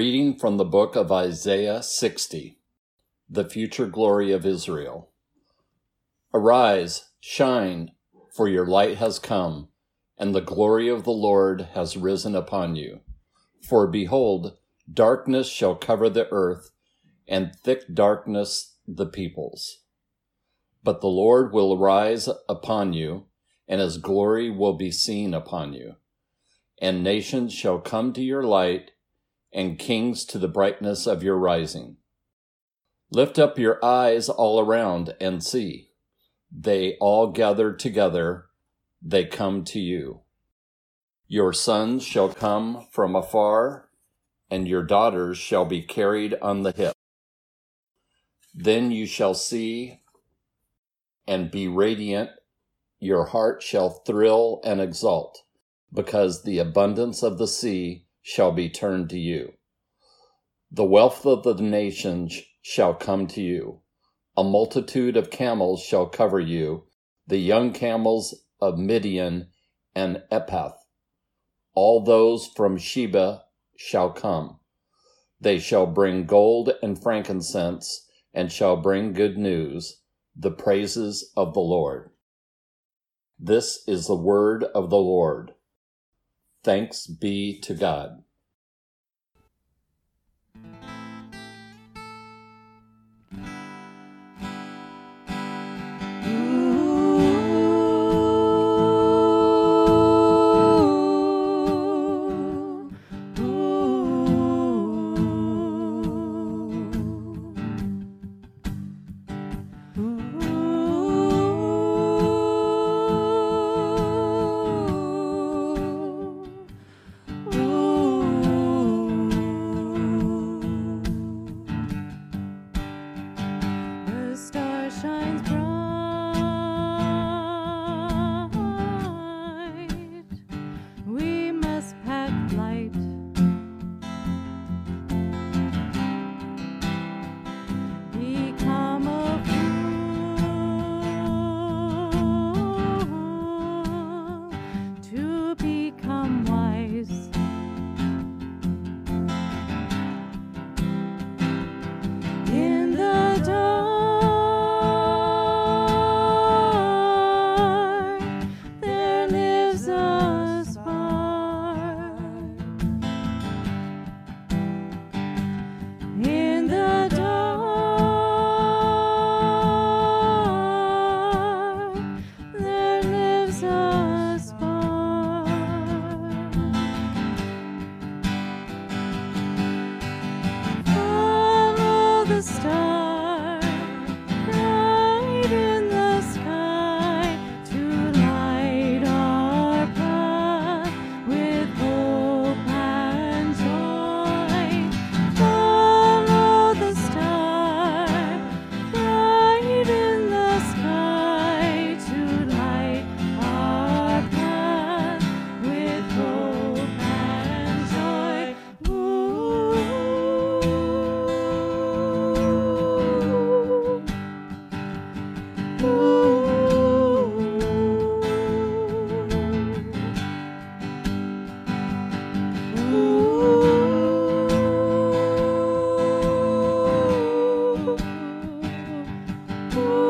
Reading from the book of Isaiah 60, the future glory of Israel. Arise, shine, for your light has come, and the glory of the Lord has risen upon you. For behold, darkness shall cover the earth, and thick darkness the peoples. But the Lord will arise upon you, and his glory will be seen upon you. And nations shall come to your light, and kings to the brightness of your rising. Lift up your eyes all around and see. They all gather together, they come to you. Your sons shall come from afar, and your daughters shall be carried on the hip. Then you shall see and be radiant, your heart shall thrill and exult, because the abundance of the sea shall be turned to you. The wealth of the nations shall come to you. A multitude of camels shall cover you, the young camels of Midian and Ephah. All those from Sheba shall come. They shall bring gold and frankincense, and shall bring good news, the praises of the Lord. This is the word of the Lord. Thanks be to God. Ooh.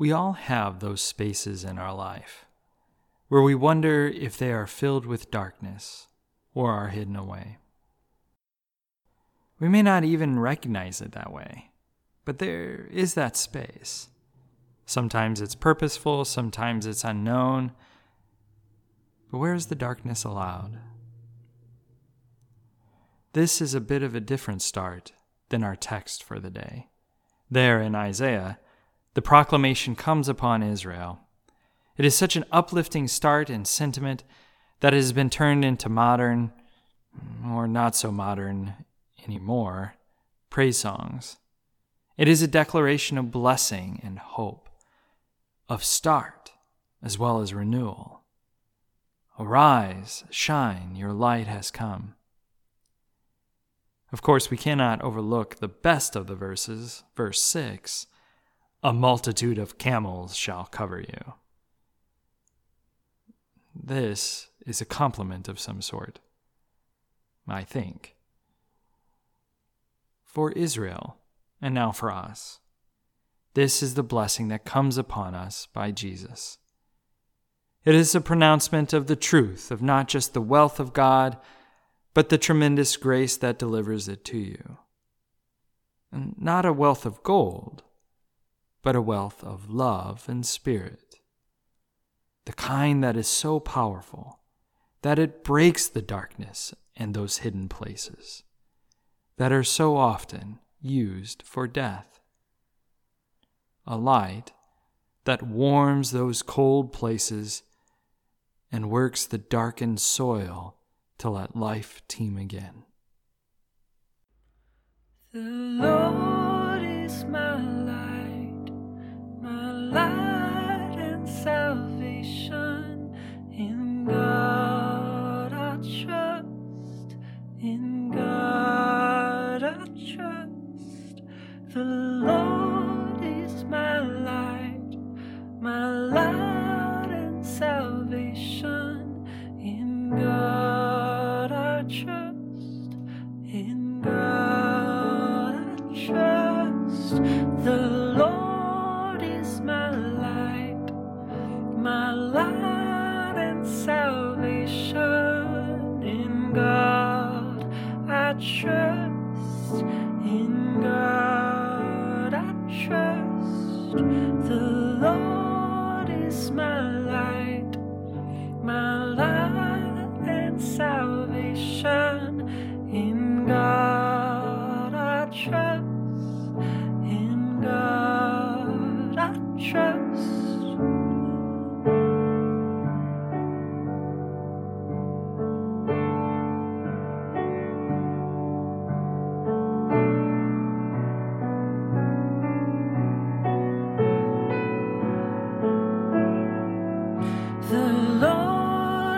We all have those spaces in our life where we wonder if they are filled with darkness or are hidden away. We may not even recognize it that way, but there is that space. Sometimes it's purposeful, sometimes it's unknown. But where is the darkness allowed? This is a bit of a different start than our text for the day. There in Isaiah, the proclamation comes upon Israel. It is such an uplifting start and sentiment that it has been turned into modern, or not so modern anymore, praise songs. It is a declaration of blessing and hope, of start as well as renewal. Arise, shine, your light has come. Of course, we cannot overlook the best of the verses, verse 6 A multitude of camels shall cover you. This is a compliment of some sort, I think. For Israel, and now for us, this is the blessing that comes upon us by Jesus. It is a pronouncement of the truth of not just the wealth of God but the tremendous grace that delivers it to you. And not a wealth of gold, but a wealth of love and spirit. The kind that is so powerful that it breaks the darkness and those hidden places that are so often used for death. A light that warms those cold places and works the darkened soil to let life teem again. The Lord The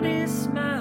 notice my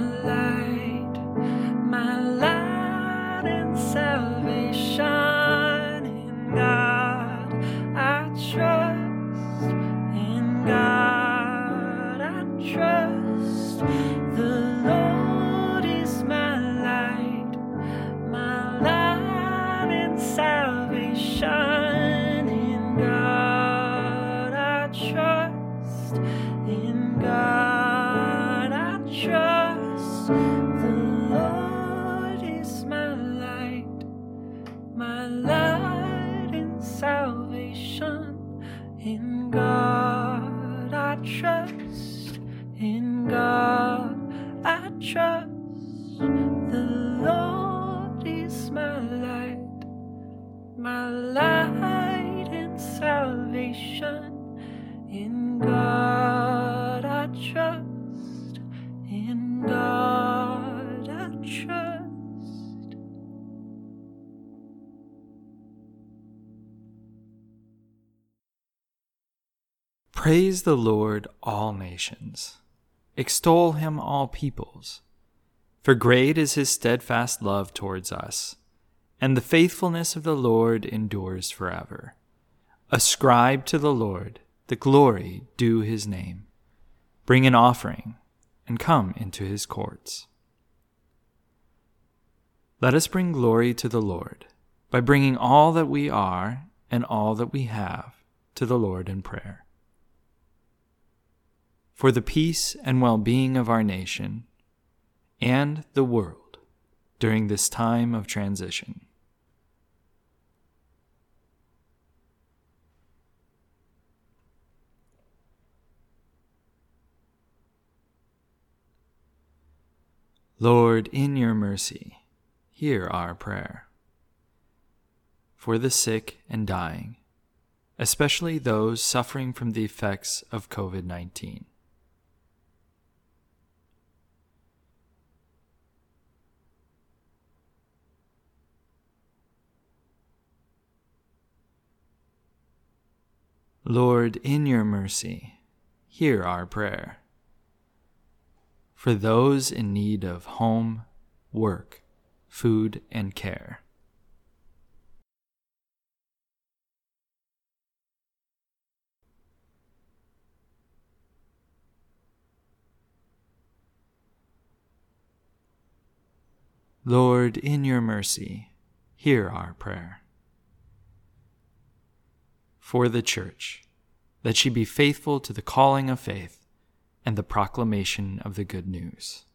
Praise the Lord, all nations. Extol him, all peoples. For great is his steadfast love towards us, and the faithfulness of the Lord endures forever. Ascribe to the Lord the glory due his name. Bring an offering, and come into his courts. Let us bring glory to the Lord by bringing all that we are and all that we have to the Lord in prayer. For the peace and well being of our nation and the world during this time of transition. Lord, in your mercy, hear our prayer. For the sick and dying, especially those suffering from the effects of COVID 19. Lord, in your mercy, hear our prayer. For those in need of home, work, food, and care. Lord, in your mercy, hear our prayer. For the Church, that she be faithful to the calling of faith and the proclamation of the good news.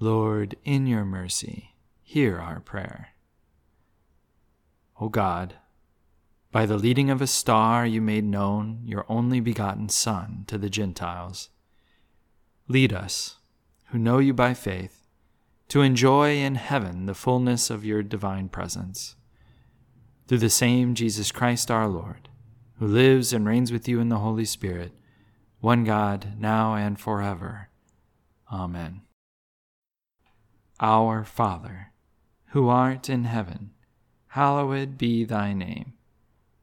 Lord, in your mercy, hear our prayer. O God, by the leading of a star you made known your only begotten Son to the Gentiles. Lead us, who know you by faith, to enjoy in heaven the fullness of your divine presence. Through the same Jesus Christ our Lord, who lives and reigns with you in the Holy Spirit, one God, now and forever. Amen. Our Father, who art in heaven, hallowed be thy name.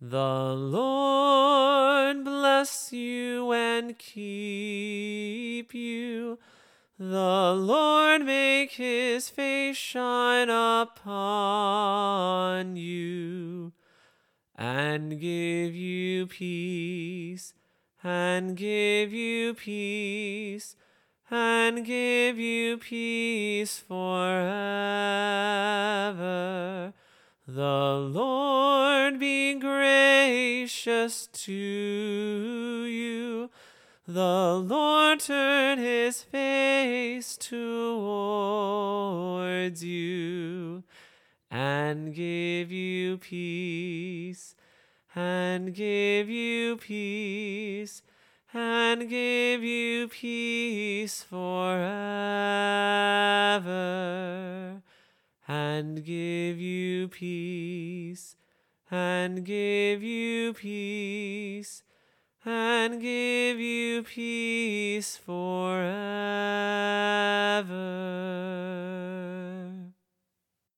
The Lord bless you and keep you. The Lord make his face shine upon you and give you peace, and give you peace, and give you peace forever. The Lord be gracious to you. The Lord turn his face towards you and give you peace, and give you peace, and give you peace forever and give you peace, and give you peace, and give you peace forever.